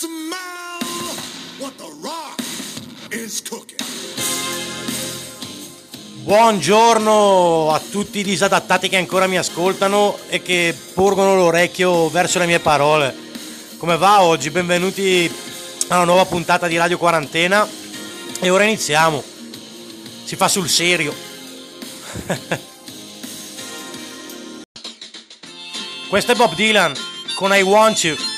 smell what the rock is cooking. Buongiorno a tutti i disadattati che ancora mi ascoltano e che porgono l'orecchio verso le mie parole. Come va oggi? Benvenuti a una nuova puntata di Radio Quarantena e ora iniziamo. Si fa sul serio. Questo è Bob Dylan con I Want You.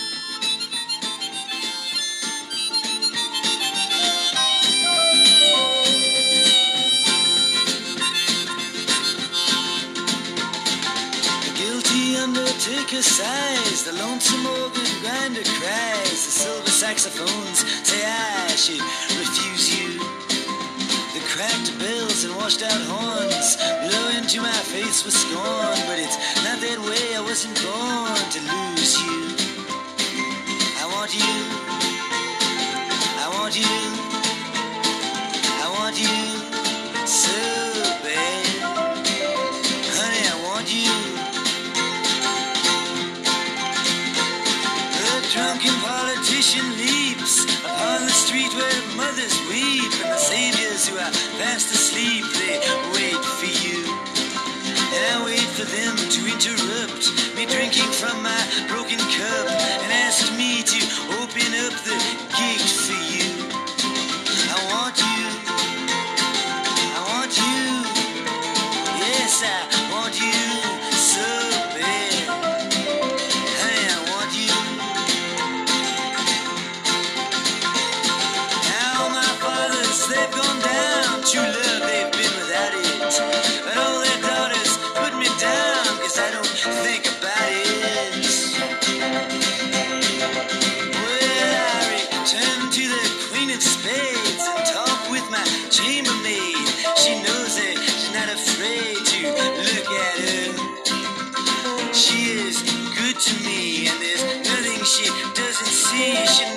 记忆。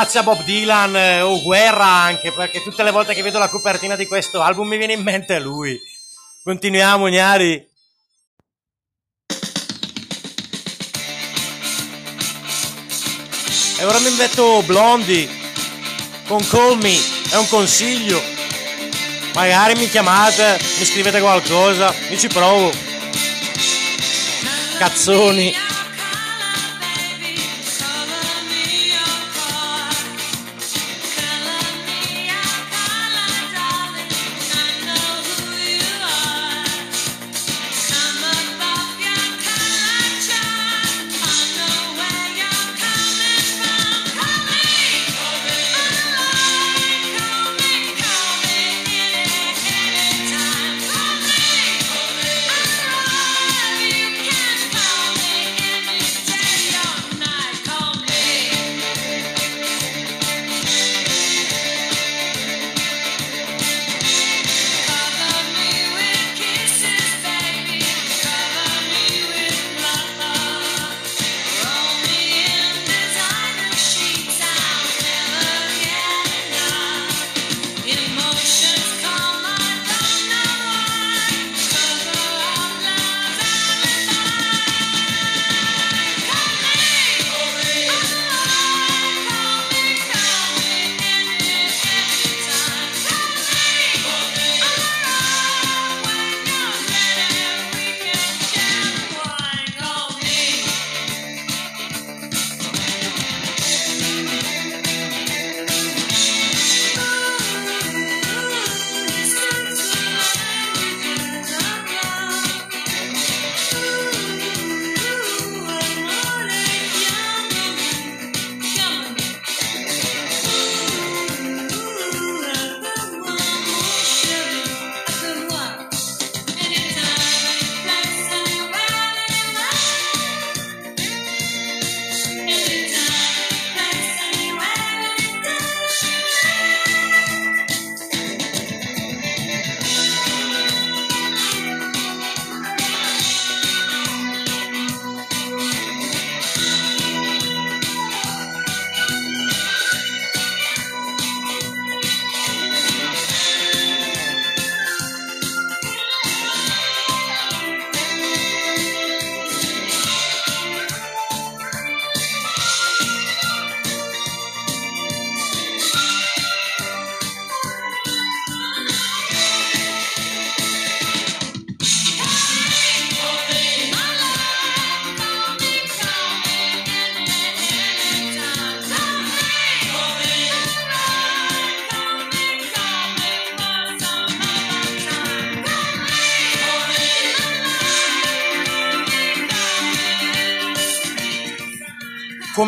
Grazie a Bob Dylan eh, o Guerra anche, perché tutte le volte che vedo la copertina di questo album mi viene in mente lui. Continuiamo, Gnari. E ora mi metto Blondie con Call Me, è un consiglio. Magari mi chiamate, mi scrivete qualcosa, io ci provo. Cazzoni.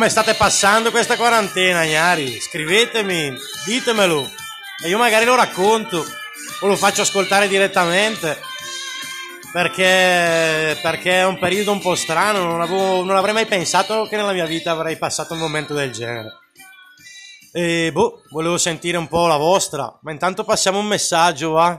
Come state passando questa quarantena, Gnari? Scrivetemi, ditemelo e io magari lo racconto o lo faccio ascoltare direttamente perché, perché è un periodo un po' strano, non, avevo, non avrei mai pensato che nella mia vita avrei passato un momento del genere. E boh, volevo sentire un po' la vostra, ma intanto passiamo un messaggio, va?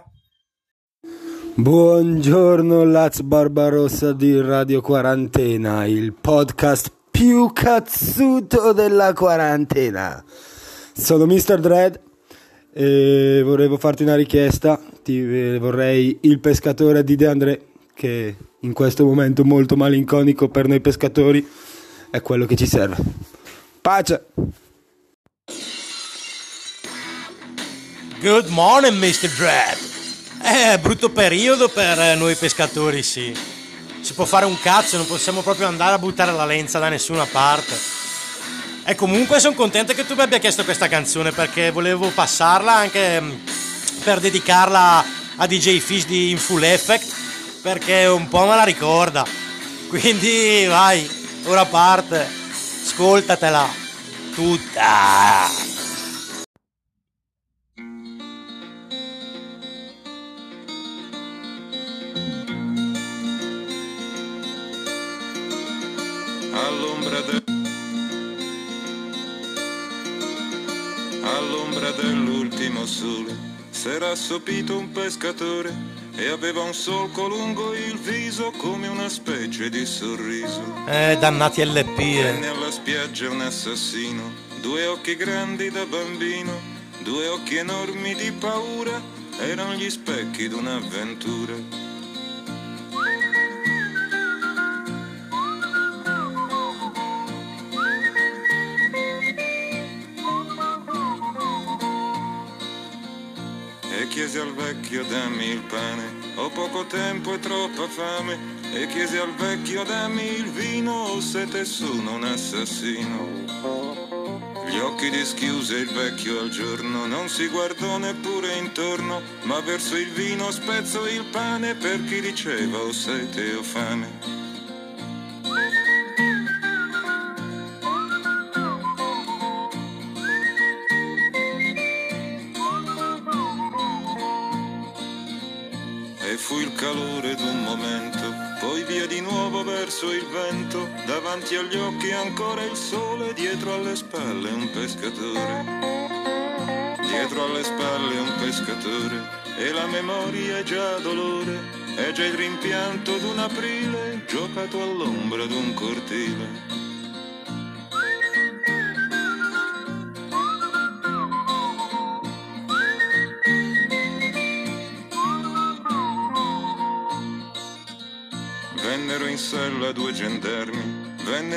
Buongiorno Laz Barbarossa di Radio Quarantena, il podcast più cazzuto della quarantena. Sono Mr. Dread e volevo farti una richiesta, Ti, eh, vorrei il pescatore di De André che in questo momento molto malinconico per noi pescatori è quello che ci serve. Pace! Good morning, Mr. Dread. È brutto periodo per noi pescatori, sì. Si può fare un cazzo, non possiamo proprio andare a buttare la lenza da nessuna parte. E comunque sono contento che tu mi abbia chiesto questa canzone perché volevo passarla anche mm, per dedicarla a DJ Fish di In Full Effect perché un po' me la ricorda. Quindi vai, ora parte, ascoltatela tutta. All'ombra dell'ultimo sole s'era assopito un pescatore e aveva un solco lungo il viso come una specie di sorriso. Eh, dannati LP. Venne alla spiaggia un assassino, due occhi grandi da bambino, due occhi enormi di paura, erano gli specchi d'un'avventura. Chiese al vecchio dammi il pane, ho poco tempo e troppa fame, e chiese al vecchio dammi il vino, o siete sono un assassino. Gli occhi dischiuse il vecchio al giorno, non si guardò neppure intorno, ma verso il vino spezzo il pane per chi diceva o sete o fame. Davanti agli occhi ancora il sole, dietro alle spalle un pescatore. Dietro alle spalle un pescatore, e la memoria è già dolore, è già il rimpianto d'un aprile, giocato all'ombra d'un cortile.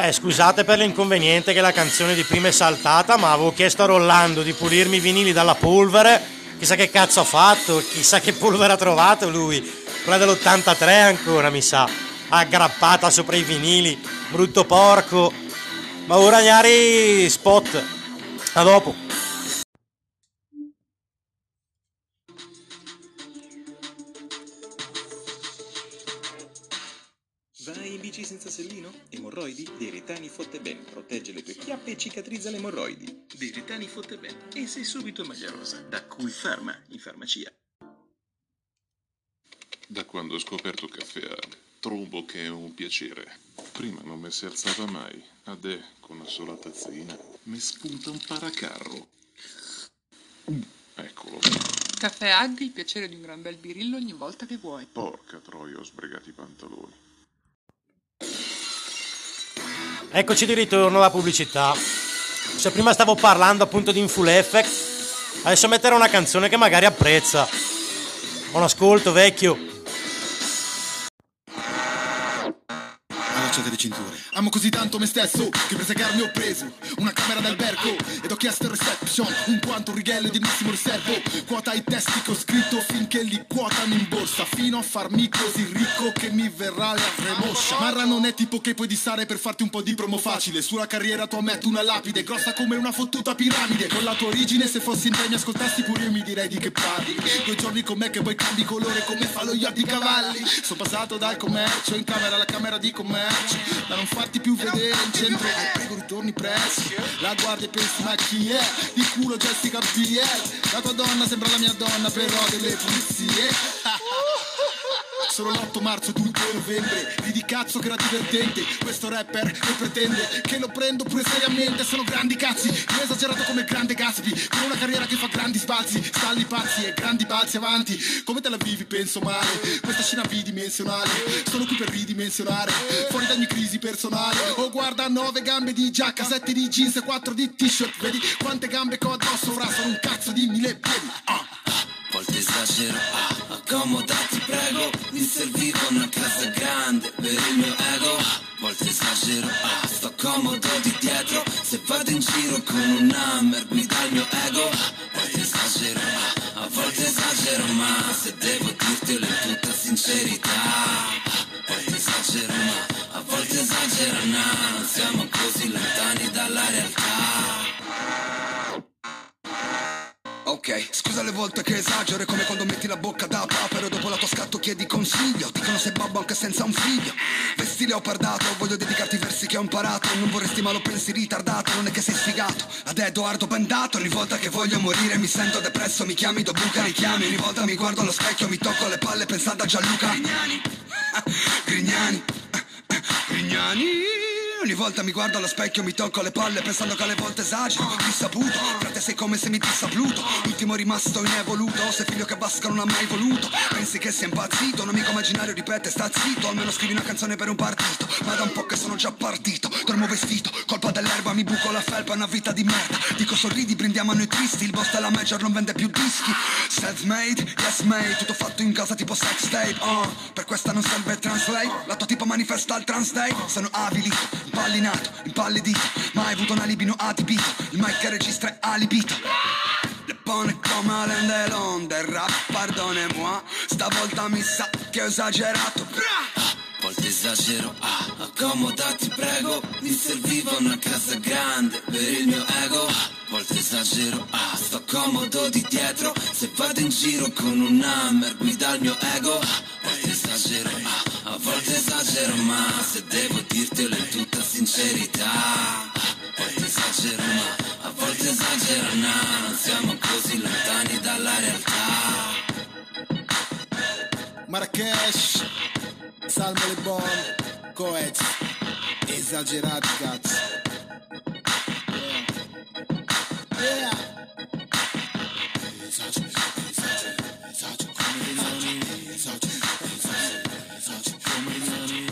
Eh, scusate per l'inconveniente che la canzone di prima è saltata, ma avevo chiesto a Rollando di pulirmi i vinili dalla polvere. Chissà che cazzo ha fatto, chissà che polvere ha trovato lui. Quella dell'83 ancora, mi sa. Aggrappata sopra i vinili. Brutto porco. Ma ora Gnari spot. A dopo. Emorroidi? Deritani fotte ben, protegge le tue chiappe e cicatrizza le emorroidi. Deritani fotte ben e sei subito maglia rosa, da cui Pharma in farmacia. Da quando ho scoperto caffè trovo che è un piacere. Prima non mi si alzava mai, adè con una sola tazzina mi spunta un paracarro. Mm, eccolo. Caffè Agri, il piacere di un gran bel birillo ogni volta che vuoi. Porca troia, ho sbregato i pantaloni. Eccoci di ritorno alla pubblicità. Se prima stavo parlando appunto di Inful Effect, adesso metterò una canzone che magari apprezza. Buon ascolto, vecchio. Cinture. Amo così tanto me stesso che per segarmi ho preso una camera d'albergo ed ho chiesto reception un quanto righello di massimo riservo. Quota i testi che ho scritto finché li quotano in borsa fino a farmi così ricco che mi verrà la remoscia. Marra non è tipo che puoi dissare per farti un po' di promo facile. Sulla carriera tu ammetto una lapide grossa come una fottuta piramide. Con la tua origine se fossi in te mi ascoltassi pure io mi direi di che parli. Due giorni con me che poi cambi colore come fa lo yacht di cavalli. Sono passato dal commercio in camera alla camera di commercio. Da non farti più vedere in centro. Eh, prego ritorni presto. La guardi e pensi ma chi è? Di culo Jessica Biel. La tua donna sembra la mia donna però delle pulizie. Solo l'8 marzo ed il 2 novembre. Ridi cazzo che era divertente. Questo rapper che pretende Che lo prendo pure seriamente. Sono grandi cazzi. Io esagerato come grande Gatsby. Con una carriera che fa grandi sbalzi. Stalli pazzi e grandi balzi avanti. Come te la vivi penso male. Questa scena bidimensionale. Sono qui per ridimensionare. Fuori da ogni crisi personale. Oh guarda nove gambe di giacca Sette di jeans e quattro di t-shirt. Vedi quante gambe che ho addosso. Fra sono un cazzo di mille piedi. Ah volte esagero, ah, accomodati prego Mi serviva una casa grande per il mio ego. Ah, volte esagero, ah, sto comodo di dietro. Se vado in giro con un hammer guida il mio ego. Ah, volte esagero, ah, a volte esagero ma Se devo dirtelo in tutta sincerità. Ah, volte esagero ma a volte esagero no, siamo Ok, scusa le volte che esagero È come quando metti la bocca da papero Dopo la tua scatto chiedi consiglio Dicono sei babbo anche senza un figlio. Vesti leopardato Voglio dedicarti i versi che ho imparato Non vorresti ma lo pensi ritardato Non è che sei sfigato. Ad Edoardo Bendato Ogni volta che voglio morire mi sento depresso Mi chiami do buca richiami Ogni volta mi guardo allo specchio Mi tocco le palle pensando a Gianluca. Grignani. Grignani. Grignani Ogni volta mi guardo allo specchio, mi tocco le palle pensando che alle volte esagero. Risaputo, frate sei come se mi dissa Pluto. L'ultimo rimasto inevoluto, sei figlio che Basca non ha mai voluto. Pensi che sia impazzito, un amico immaginario ripete, sta zitto. Almeno scrivi una canzone per un partito. Ma da un po' che sono già partito, dormo vestito. Colpa dell'erba, mi buco la felpa, è una vita di merda. Dico sorridi, brindiamo a noi tristi. Il boss della major non vende più dischi. Self-made, yes made, tutto fatto in casa tipo sex tape. Uh. Per questa non serve translate. La tua tipa manifesta al translate. Sono avilito impallinato, impallidito. Mai avuto un alibi, no adibito. Il mic che registra è alibito. Le pone come Alain Delon Del rap, pardonne-moi Stavolta mi sa che ho esagerato. Bra! volte esagero, ah, accomodati prego. Mi serviva una casa grande per il mio ego. Ah, volte esagero, ah, sto comodo di dietro. Se vado in giro con un hammer guida il mio ego. Ah, volte esagero, ah, a volte esagero ma Se devo dirtelo in tutta sincerità. Ah, volte esagero ma a volte esagero no Non siamo così lontani dalla realtà. Marrakesh Salmo Le Bon Coez Esagerati cazzo. Yeah. Esagero, esagero, esagero Esagero, esagero, esagero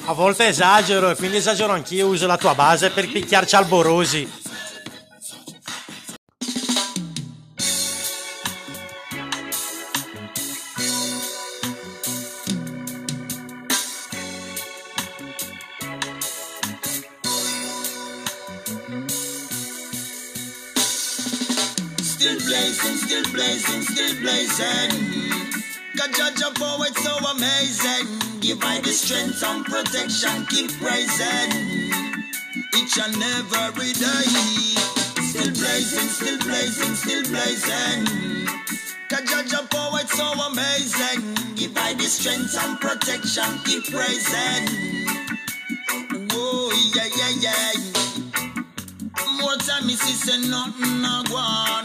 A volte esagero e quindi esagero anch'io, uso la tua base per picchiarci alborosi. Still blazing, still blazing. God judge a poet so amazing. Give I the strength and protection, keep praising. Each and every day. Still blazing, still blazing, still blazing. God judge a poet so amazing. Give I the strength and protection, keep praising. Whoa, oh, yeah, yeah, yeah. More time me see say nothing no go on.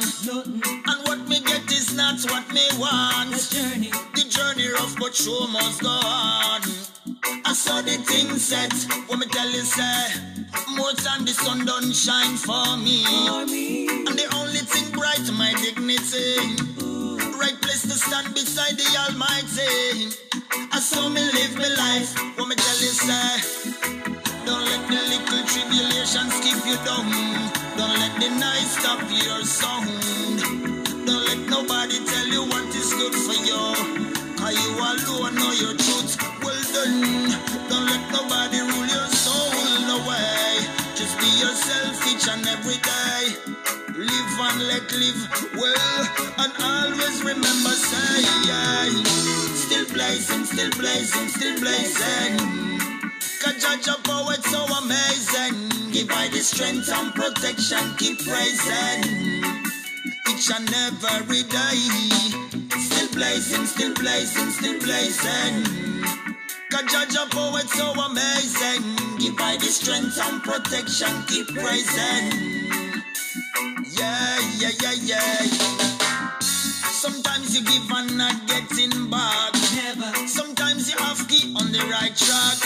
And what me get is not what me want. The journey rough but show must go on. I saw the thing set. What me tell you say, more time the sun don't shine for me. And the only thing bright my dignity. Right place to stand beside the Almighty. I saw me live my life. What me tell you say. Don't let the little tribulations keep you down. Don't let the noise stop your sound. Don't let nobody tell you what is good for you. Cause you alone know your truth. Well done. Don't let nobody rule your soul. Away. Just be yourself each and every day. Live and let live well, and always remember, say, still blazing, still blazing, still blazing. Cause your power so amazing. Give I the strength and protection, keep praising. Each and every day. Still blazing, still blazing, still blazing. Cause your power it's so amazing. Give I the strength and protection, keep praising. Yeah, yeah, yeah, yeah. Sometimes you give and not getting back. Sometimes you have key on the right track.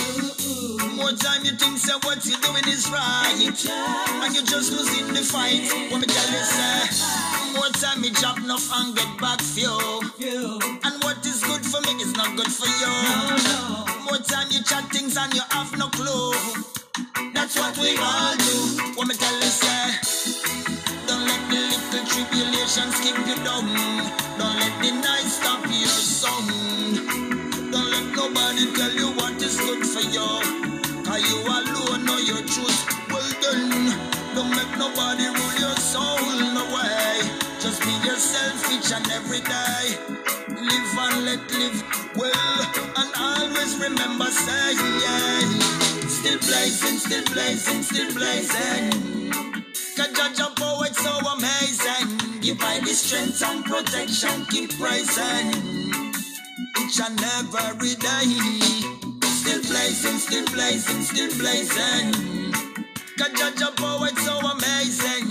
More time you think say what you doing is right, and you're just losing the fight. What me tell you say, more time you drop enough and get back few. And what is good for me is not good for you. More time you chat things and you have no clue. That's what we all do. What me tell you say. Don't let the little tribulations keep you down. Don't let the night stop your song. Don't let nobody tell you what is good for you. Cause you alone know your truth. Well done. Don't make nobody rule your soul no way. Just be yourself each and every day. Live and let live well. And always remember say. Still blazing, still blazing, still blazing. Cause judge power it's so amazing. Give I the strength and protection, keep praising. Each and every day. Still blazing, still blazing, still blazing. Cause judge power it's so amazing.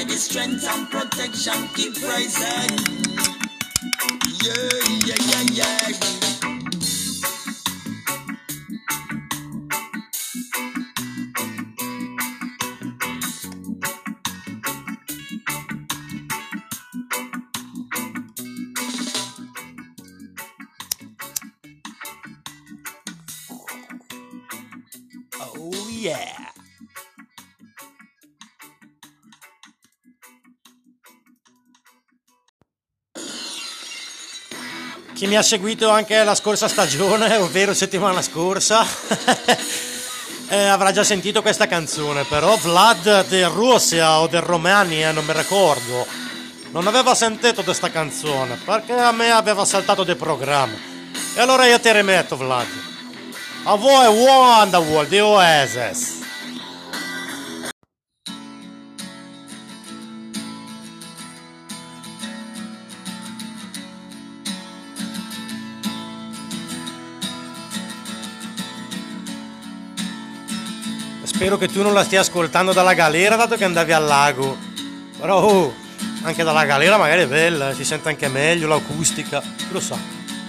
I the strength and protection, keep praising. Yeah, yeah, yeah, yeah. Oh yeah. Chi mi ha seguito anche la scorsa stagione, ovvero settimana scorsa, eh, avrà già sentito questa canzone, però Vlad del Russia o del Romania, non mi ricordo, non aveva sentito questa canzone perché a me aveva saltato dei programmi. E allora io ti rimetto, Vlad. A voi Wonderwall di Oasis. Spero che tu non la stia ascoltando dalla galera dato che andavi al lago. Però oh, anche dalla galera magari è bella, si sente anche meglio l'acustica, chi lo sa.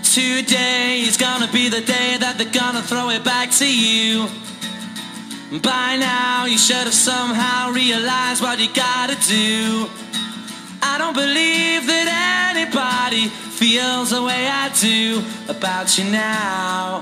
Today is gonna be the day that they're gonna throw it back to you. By now, you should have somehow realized what you gotta do. I don't believe that anybody feels the way I do about you now.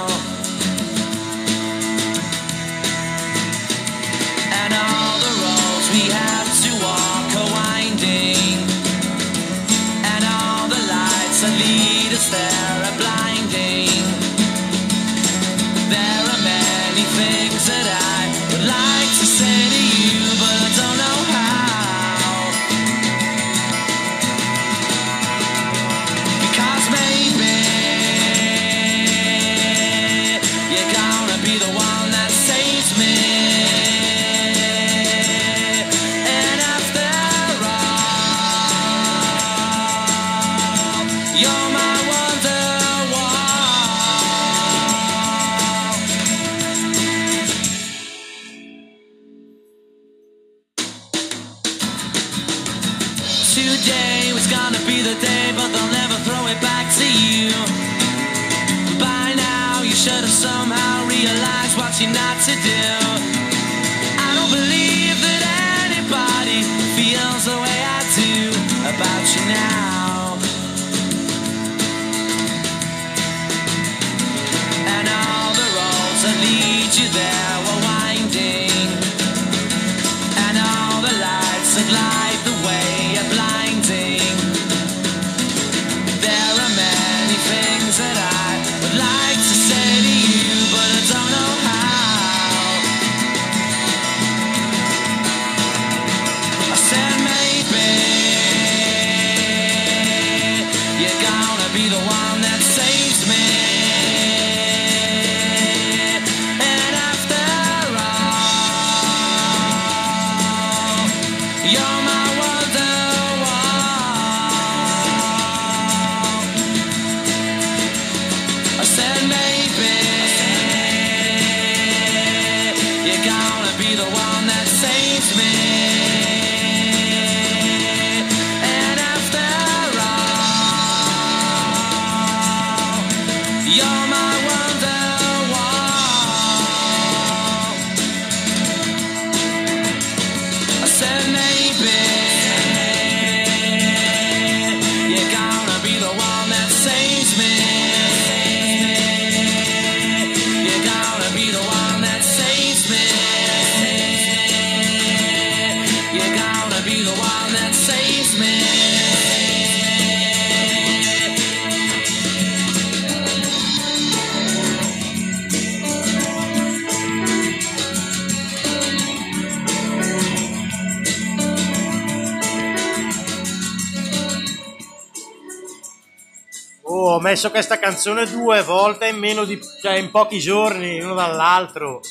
Messo questa canzone due volte in meno di. cioè in pochi giorni, uno dall'altro.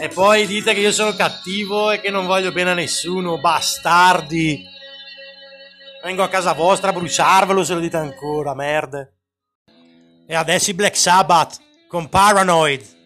E poi dite che io sono cattivo e che non voglio bene a nessuno, bastardi. Vengo a casa vostra a bruciarvelo se lo dite ancora, merde. E adesso i Black Sabbath con Paranoid.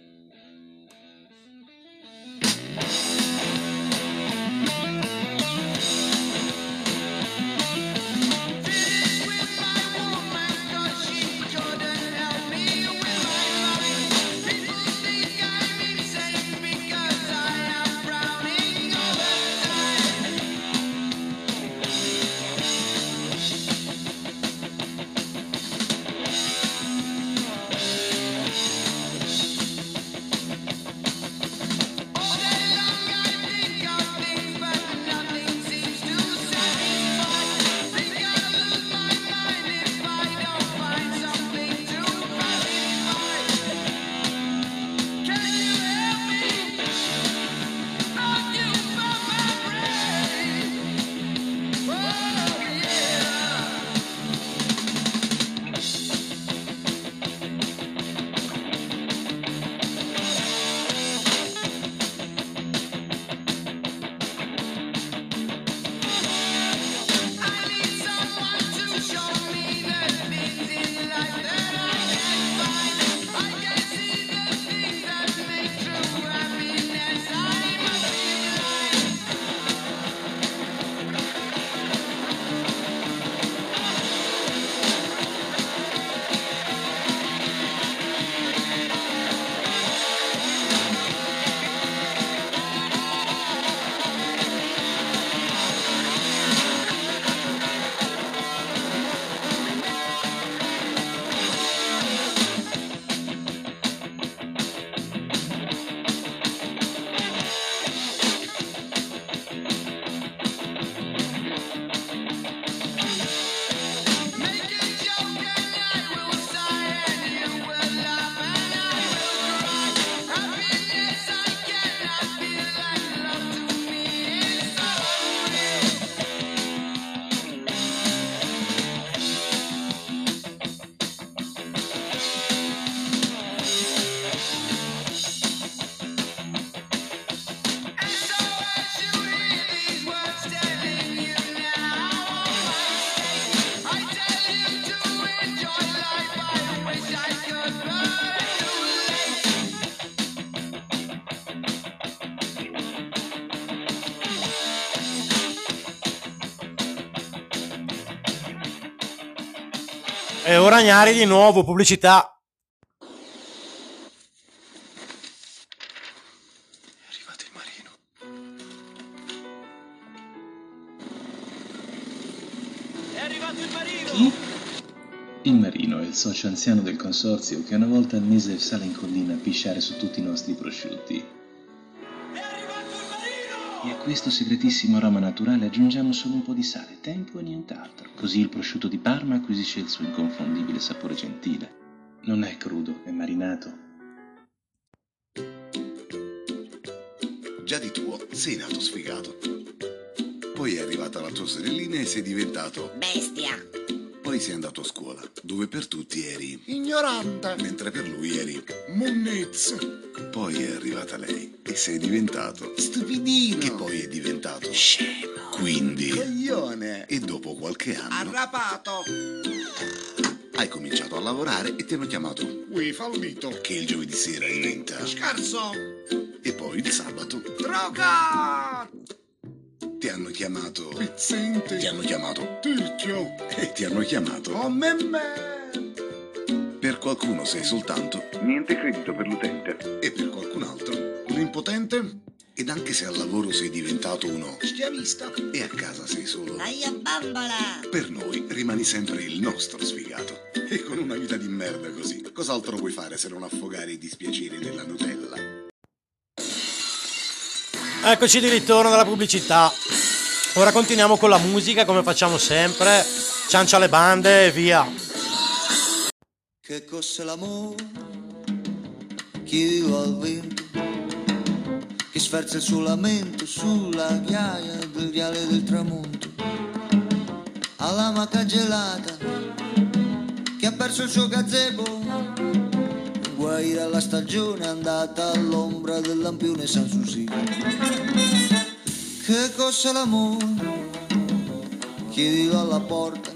E ora Gnari di nuovo, pubblicità. Chi? Il marino è il socio anziano del consorzio che una volta al mese sale in collina a pisciare su tutti i nostri prosciutti. E a questo segretissimo aroma naturale aggiungiamo solo un po' di sale, tempo e nient'altro. Così il prosciutto di Parma acquisisce il suo inconfondibile sapore gentile. Non è crudo, è marinato. Già di tuo sei nato sfigato. Poi è arrivata la tua sorellina e sei diventato. Bestia. Poi sei andato a scuola, dove per tutti eri. Ignorante. Mentre per lui eri. Monnezza. Poi è arrivata lei e sei diventato. Stupidino. Che poi è diventato. Scemo. Quindi. Coglione. E dopo qualche anno. Arrapato. Hai cominciato a lavorare e ti hanno chiamato. Ui, fallito. Che il giovedì sera diventa. Scarso. E poi il sabato. Droga. Ti hanno chiamato. Pezzente. Ti hanno chiamato. Tirchio. E ti hanno chiamato. Oh, me. Per qualcuno sei soltanto niente credito per l'utente e per qualcun altro un impotente. Ed anche se al lavoro sei diventato uno Schiavista. e a casa sei solo, Aia bambola. per noi rimani sempre il nostro sfigato. E con una vita di merda così, cos'altro puoi fare se non affogare i dispiaceri nella Nutella? Eccoci di ritorno dalla pubblicità. Ora continuiamo con la musica come facciamo sempre. Ciancia le bande e via. Che cos'è l'amore? Chiedilo al vento che sferza il suo lamento sulla ghiaia del viale del tramonto. Alla maca gelata che ha perso il suo gazebo. Guai dalla stagione andata all'ombra del lampione San Susi. Che cos'è l'amore? Chiedilo alla porta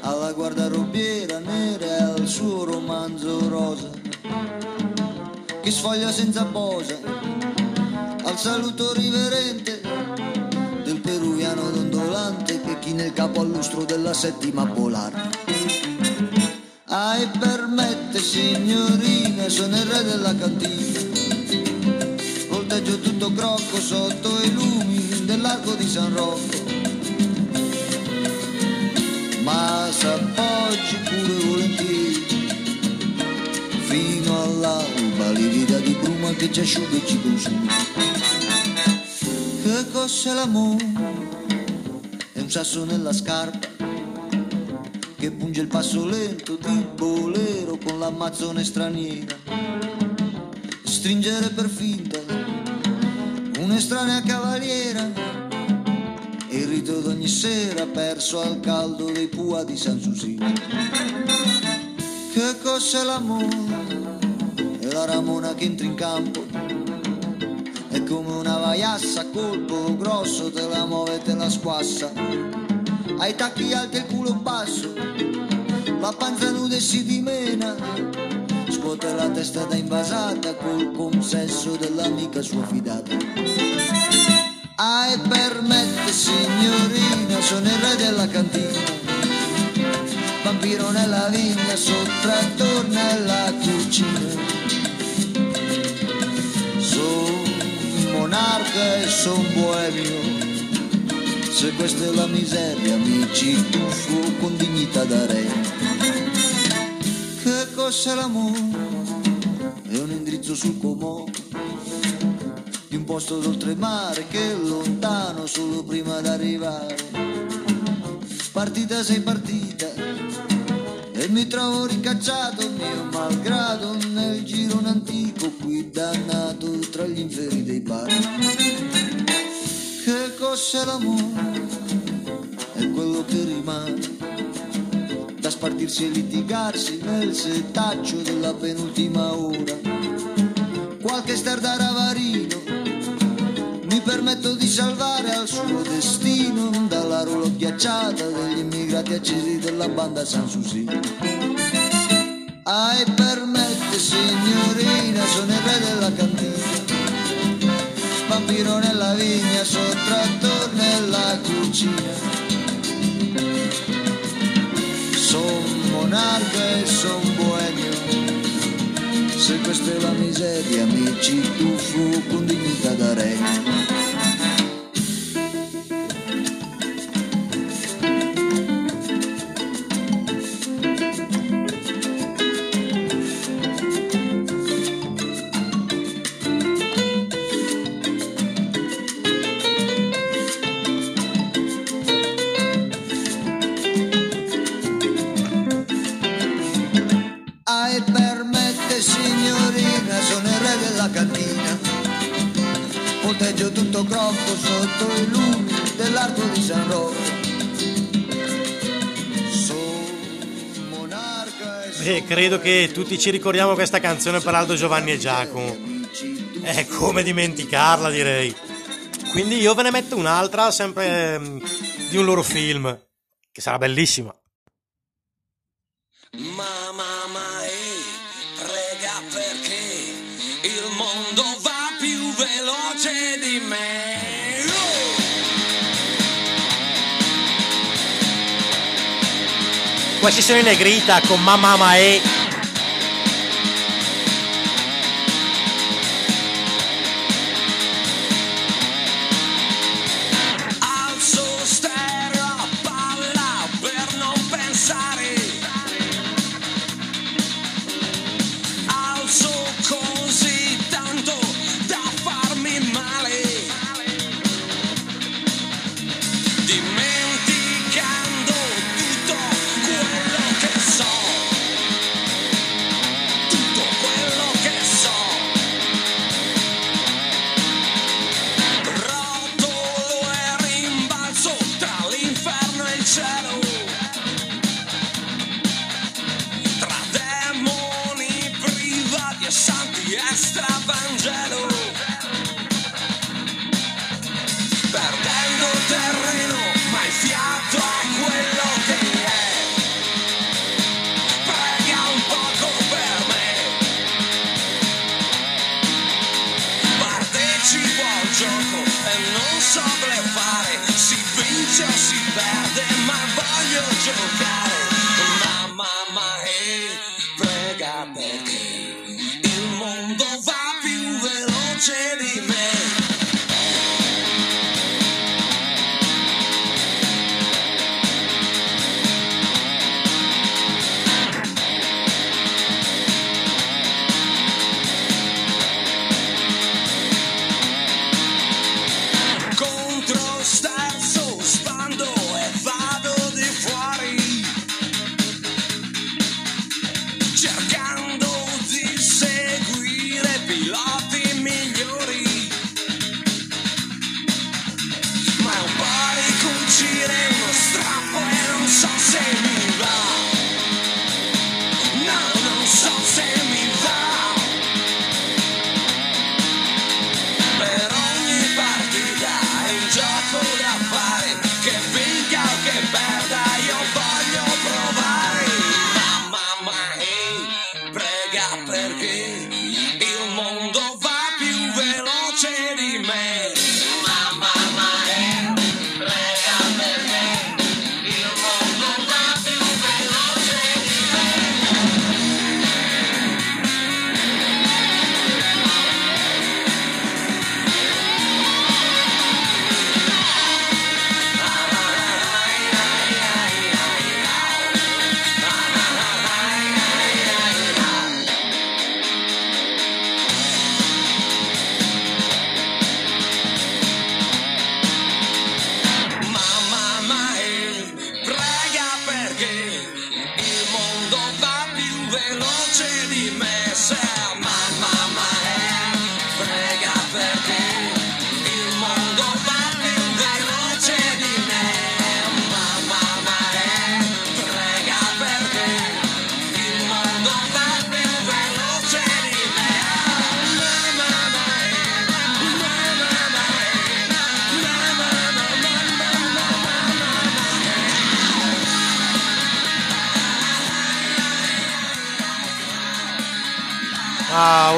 alla guardarobiera nera e al suo romanzo rosa che sfoglia senza posa al saluto riverente del peruviano dondolante che china il capo al lustro della settima polare ai permette signorina sono il re della cantina volteggio tutto crocco sotto i lumi dell'arco di San Rocco ma s'appoggi pure volentieri fino all'alba livida di bruma che ci asciuga e ci consuma che cos'è l'amore? è un sasso nella scarpa che punge il passo lento di bolero con l'ammazzone straniera stringere per finta un'estranea cavaliera il rito d'ogni sera perso al caldo dei pua di San Susi. Che cos'è l'amore? È la ramona che entra in campo. È come una vaiassa colpo grosso, te la muove e te la squassa. Ai tacchi alti e il culo basso, la panza nuda e si dimena. Scuote la testa da invasata col consesso dell'amica sua fidata. Ai permette signorina, sono il re della cantina. Vampiro nella vigna, sottrattor nella cucina. Son monarca e son boemio. Se questa è la miseria, mi ci tuffo con dignità da re. Che cos'è l'amore? È un indirizzo sul comò di un posto d'oltremare che è lontano solo prima d'arrivare. Partita sei partita e mi trovo ricacciato mio malgrado nel girone antico qui dannato tra gli inferi dei bar. Cos'è l'amore? È quello che rimane da spartirsi e litigarsi nel setaccio della penultima ora. Qualche star da ravarino mi permetto di salvare al suo destino dalla ruolo ghiacciata degli immigrati accesi della banda San Susi. Ai permette signorina, sono il re della cantina, vampiro nella vigna, sottrattor nella cucina. Son monarca e son boemio, se questa è la miseria mi ci tuffo con dignità da re. credo che tutti ci ricordiamo questa canzone per Aldo Giovanni e Giacomo. È come dimenticarla, direi. Quindi io ve ne metto un'altra, sempre mm, di un loro film, che sarà bellissima. Mamma mai prega perché il mondo va più veloce di me. Questa sessione negrita con Mamma Mae nega perché il mondo va più veloce di me.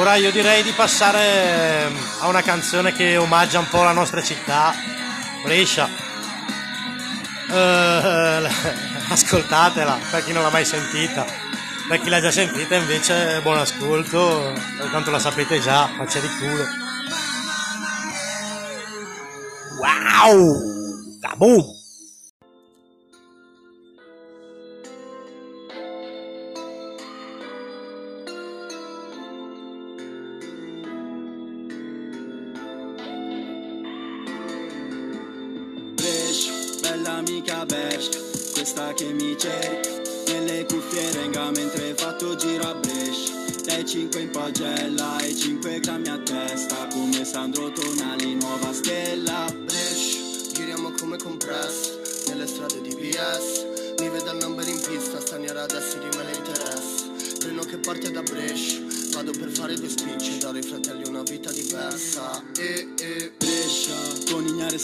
Allora io direi di passare ehm, a una canzone che omaggia un po' la nostra città, Brescia. Eh, ascoltatela, per chi non l'ha mai sentita. Per chi l'ha già sentita invece buon ascolto, tanto la sapete già, faccia di culo. Wow! Kaboom!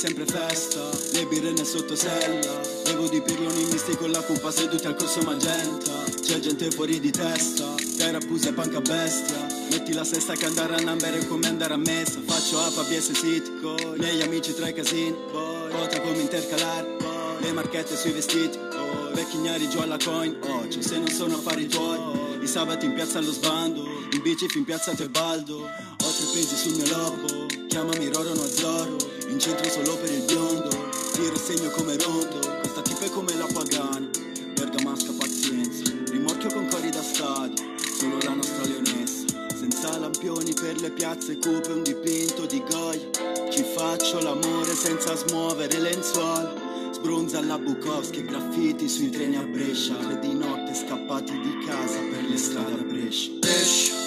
Sempre festa Le birre nel sottosella Bevo di pirloni misti con la cupa seduti al corso magenta C'è gente fuori di testa Dai rappusi e panca bestia. Metti la sesta che andare a Nambere è come andare a messa. Faccio APA, BS Sitco Negli amici tra i casini Boy, Vota come intercalare Boy, Le marchette sui vestiti. Boy, Vecchi ignari giù alla coin. Occhio se non sono affari tuoi I sabati in piazza allo sbando In bici fin piazza Tebaldo Ho tre pesi sul mio lobo. Chiamami Roro no Zoro In centro solo per il biondo. Tiro segno come rondo Questa tipa è come la pagana. Bergamasca pazienza Rimorchio con cori da stadio. Solo la nostra leonessa Senza lampioni per le piazze cupe Un dipinto di Goya. Ci faccio l'amore senza smuovere lenzuola. Sbronza alla Bukowski e graffiti sui treni a Brescia. Tre di notte scappati di casa per le strade a Brescia. Brescia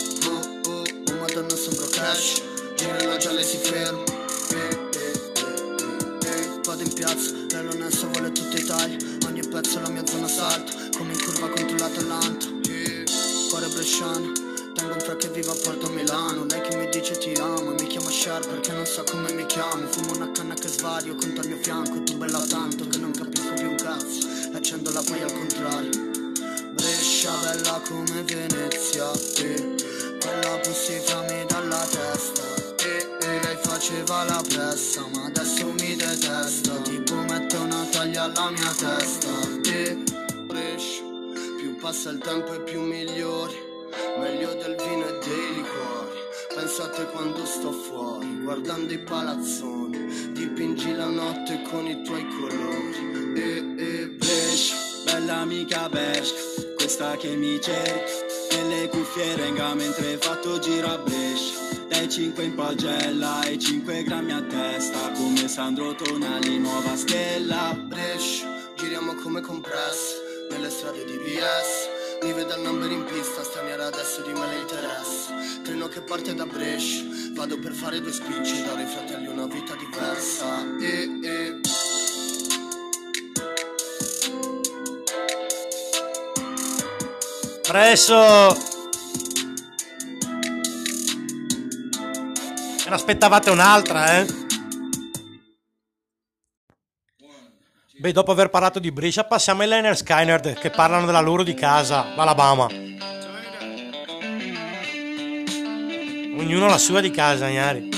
cash Giro la gialla e si ferma. Eh, eh, eh. Vado in piazza, l'Elonessa vuole tutta Italia Ogni pezzo è la mia zona salta Come in curva contro l'Atalanta. Cuore bresciano Tengo un track che viva a Porto Milano. Lei che mi dice ti amo e mi chiama Cher perché non sa come mi chiamo. Fumo una canna che svario conto al mio fianco Tu bella tanto che non capisco più un cazzo. Accendo la poi al contrario. Brescia bella come Venezia eh. Quella pussy mi dalla testa. Eh, eh. Lei faceva la pressa ma adesso mi detesta. Tipo metto una taglia alla mia testa. Eh. Brescia Più passa il tempo e più migliori. Meglio del vino e dei liquori. Penso a te quando sto fuori Guardando i palazzoni. Dipingi la notte con i tuoi colori. E, e Brescia, bella amica Brescia Questa che mi cerca Nelle cuffie renga mentre fatto giro a Brescia. Dai 5 in pagella e 5 grammi a testa Come Sandro Tonali, nuova stella. Brescia, giriamo come compress Nelle strade di BS Mi vedo il number in pista Straniera adesso di me le interessa Treno che parte da Brescia Vado per fare due spicci Dare ai fratelli una vita diversa. E, e Presso! Ne aspettavate un'altra, eh? Beh, dopo aver parlato di Brescia, passiamo ai Liner Skynerd che parlano della loro di casa, l'Alabama. Ognuno la sua di casa, Gnari.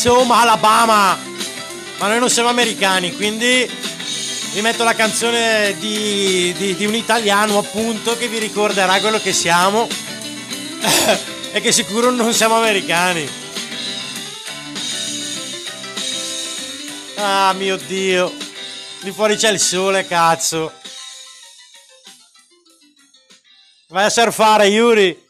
Sweet Home Alabama. Ma noi non siamo americani, quindi vi metto la canzone di, di- di un italiano appunto che vi ricorderà quello che siamo e che sicuro non siamo americani. Ah mio dio, lì fuori c'è il sole, cazzo. Vai a surfare, Yuri.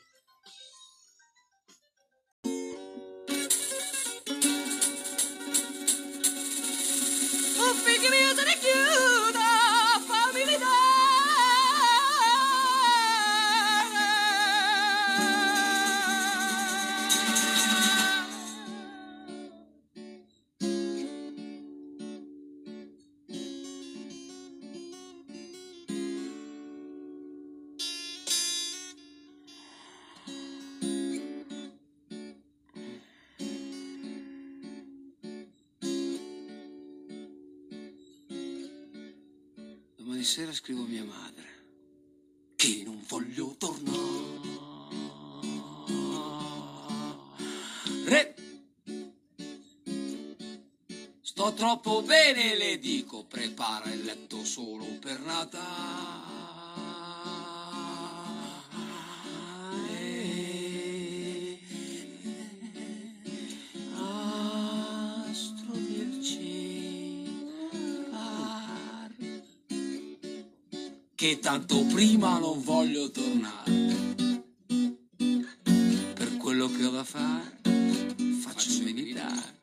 Troppo bene, le dico, prepara il letto solo per Natale. Astro del che tanto prima non voglio tornare. Per quello che ho da fare, faccio meditare.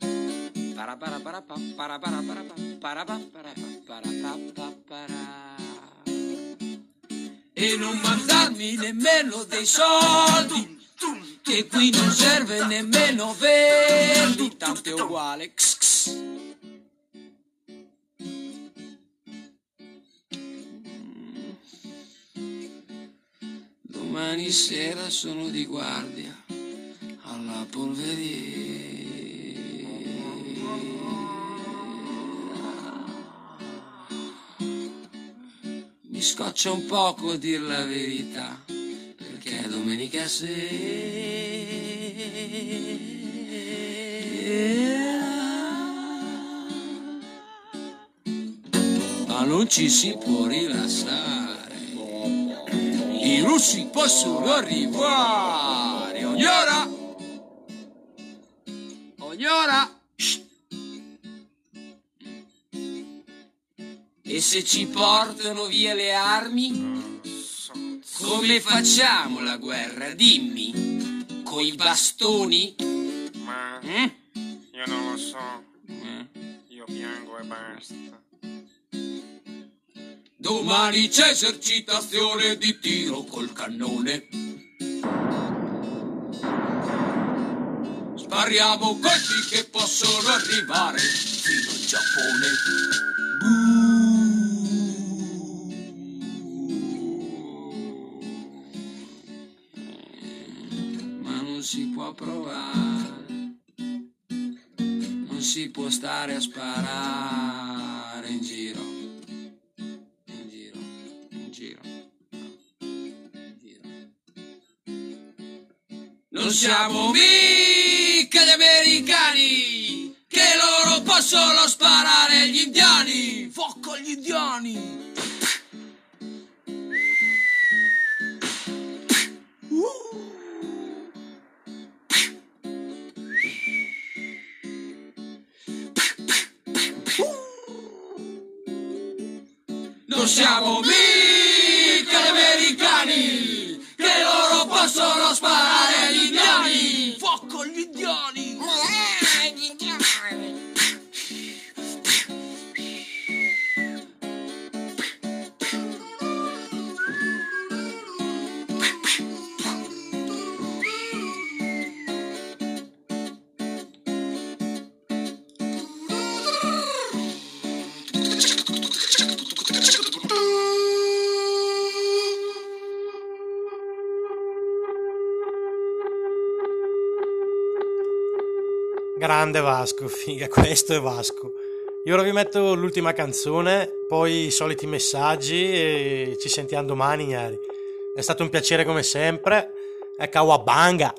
E non mandarmi nemmeno dei soldi, che qui non serve nemmeno verdi, tanto è uguale. Domani sera sono di guardia alla polveriera. Scoccia un poco a dir la verità, perché è domenica sera. Ma non ci si può rilassare. I russi possono arrivare ogni ora. Ogni ora. E se ci portano via le armi? Come facciamo la guerra? Dimmi. Coi bastoni? Ma Mm? io non lo so. Io piango e basta. Domani c'è esercitazione di tiro col cannone. Spariamo colpi che possono arrivare fino al Giappone. Ma si può provare, non si può stare a sparare in giro. In giro, in giro. Non siamo mica gli americani, che loro possono sparare agli indiani. Fuoco agli indiani. Vasco, figa, questo è Vasco. Io ora vi metto l'ultima canzone, poi i soliti messaggi e ci sentiamo domani, ignari. È stato un piacere come sempre. E Kawabanga!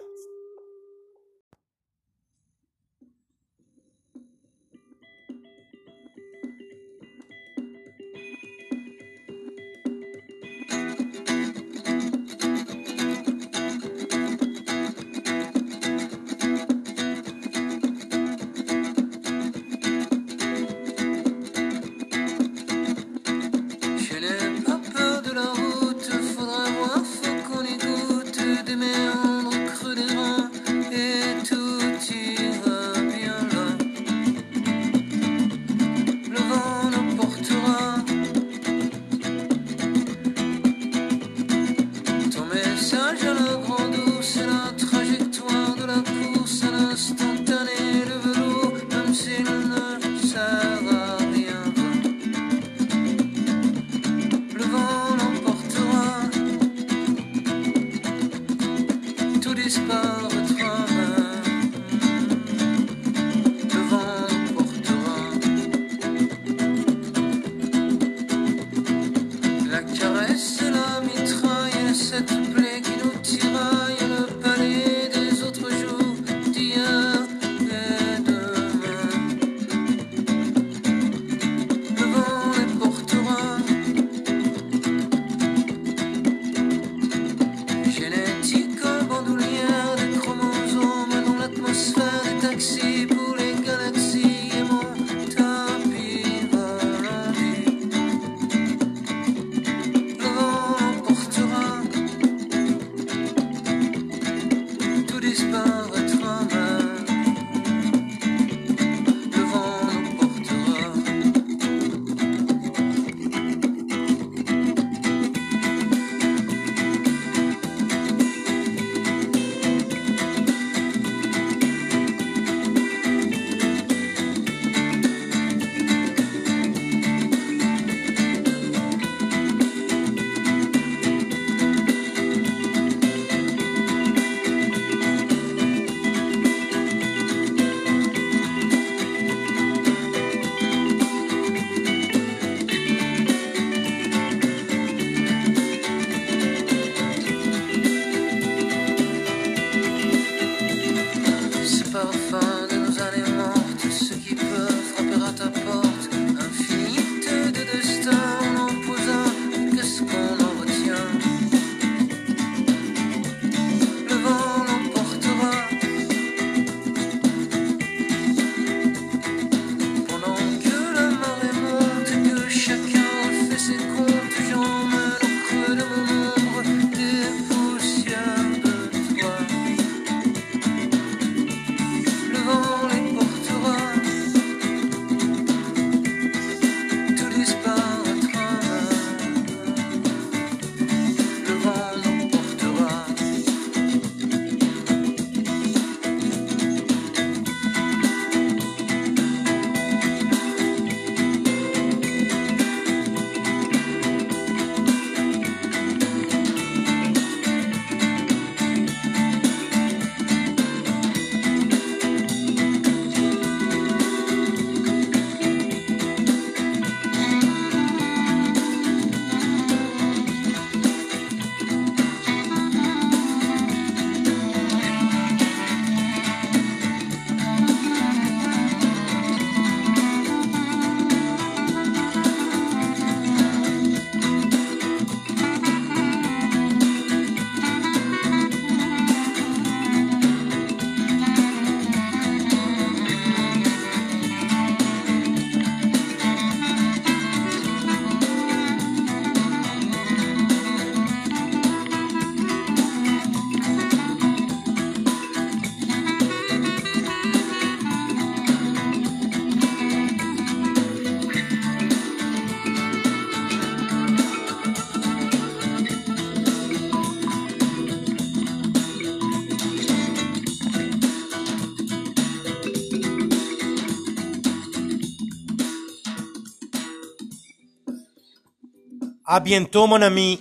à bientôt, mon ami.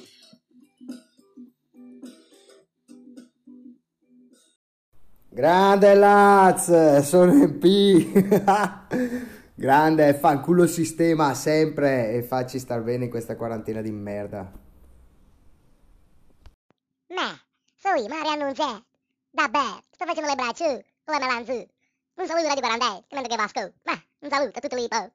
Grande Laz, sono in P. Grande, fanculo sistema sempre e facci star bene in questa quarantena di merda. Ma, sui Maria non c'è. Vabbè, sto facendo le braccia, come malanzu. Un saluto da di Guarandè, comando che Vasco. Ma, un saluto a tutto l'Ipo.